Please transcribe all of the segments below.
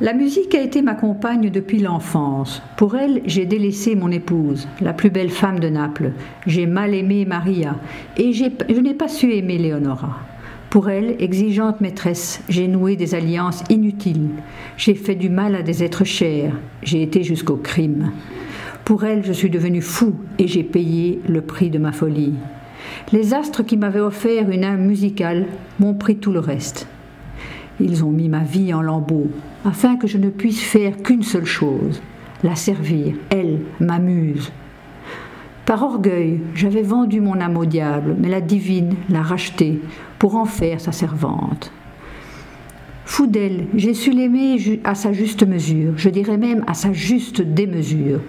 La musique a été ma compagne depuis l'enfance. Pour elle, j'ai délaissé mon épouse, la plus belle femme de Naples. J'ai mal aimé Maria et je n'ai pas su aimer Leonora. Pour elle, exigeante maîtresse, j'ai noué des alliances inutiles. J'ai fait du mal à des êtres chers. J'ai été jusqu'au crime. Pour elle, je suis devenu fou et j'ai payé le prix de ma folie. Les astres qui m'avaient offert une âme musicale m'ont pris tout le reste. Ils ont mis ma vie en lambeaux, afin que je ne puisse faire qu'une seule chose, la servir, elle, ma muse. Par orgueil, j'avais vendu mon âme au diable, mais la divine l'a rachetée pour en faire sa servante. Fou d'elle, j'ai su l'aimer à sa juste mesure, je dirais même à sa juste démesure.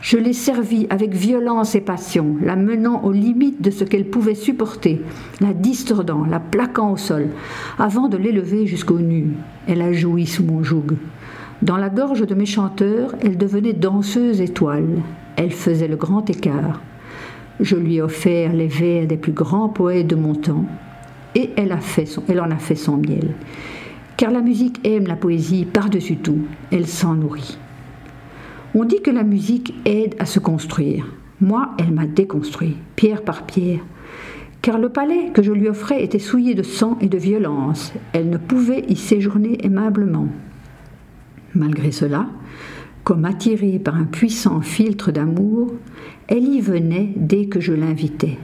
Je l'ai servie avec violence et passion, la menant aux limites de ce qu'elle pouvait supporter, la distordant, la plaquant au sol, avant de l'élever jusqu'au nu. Elle a joui sous mon joug. Dans la gorge de mes chanteurs, elle devenait danseuse étoile. Elle faisait le grand écart. Je lui ai offert les vers des plus grands poètes de mon temps, et elle, elle en a fait son miel. Car la musique aime la poésie par-dessus tout, elle s'en nourrit. On dit que la musique aide à se construire. Moi, elle m'a déconstruit, pierre par pierre. Car le palais que je lui offrais était souillé de sang et de violence. Elle ne pouvait y séjourner aimablement. Malgré cela, comme attirée par un puissant filtre d'amour, elle y venait dès que je l'invitais.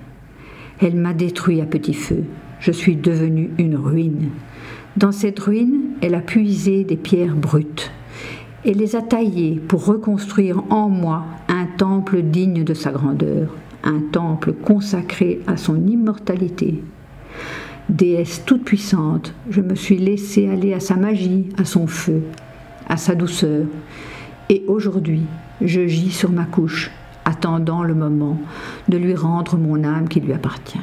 Elle m'a détruit à petit feu. Je suis devenue une ruine. Dans cette ruine, elle a puisé des pierres brutes et les a taillées pour reconstruire en moi un temple digne de sa grandeur, un temple consacré à son immortalité. Déesse toute-puissante, je me suis laissée aller à sa magie, à son feu, à sa douceur, et aujourd'hui je gis sur ma couche, attendant le moment de lui rendre mon âme qui lui appartient.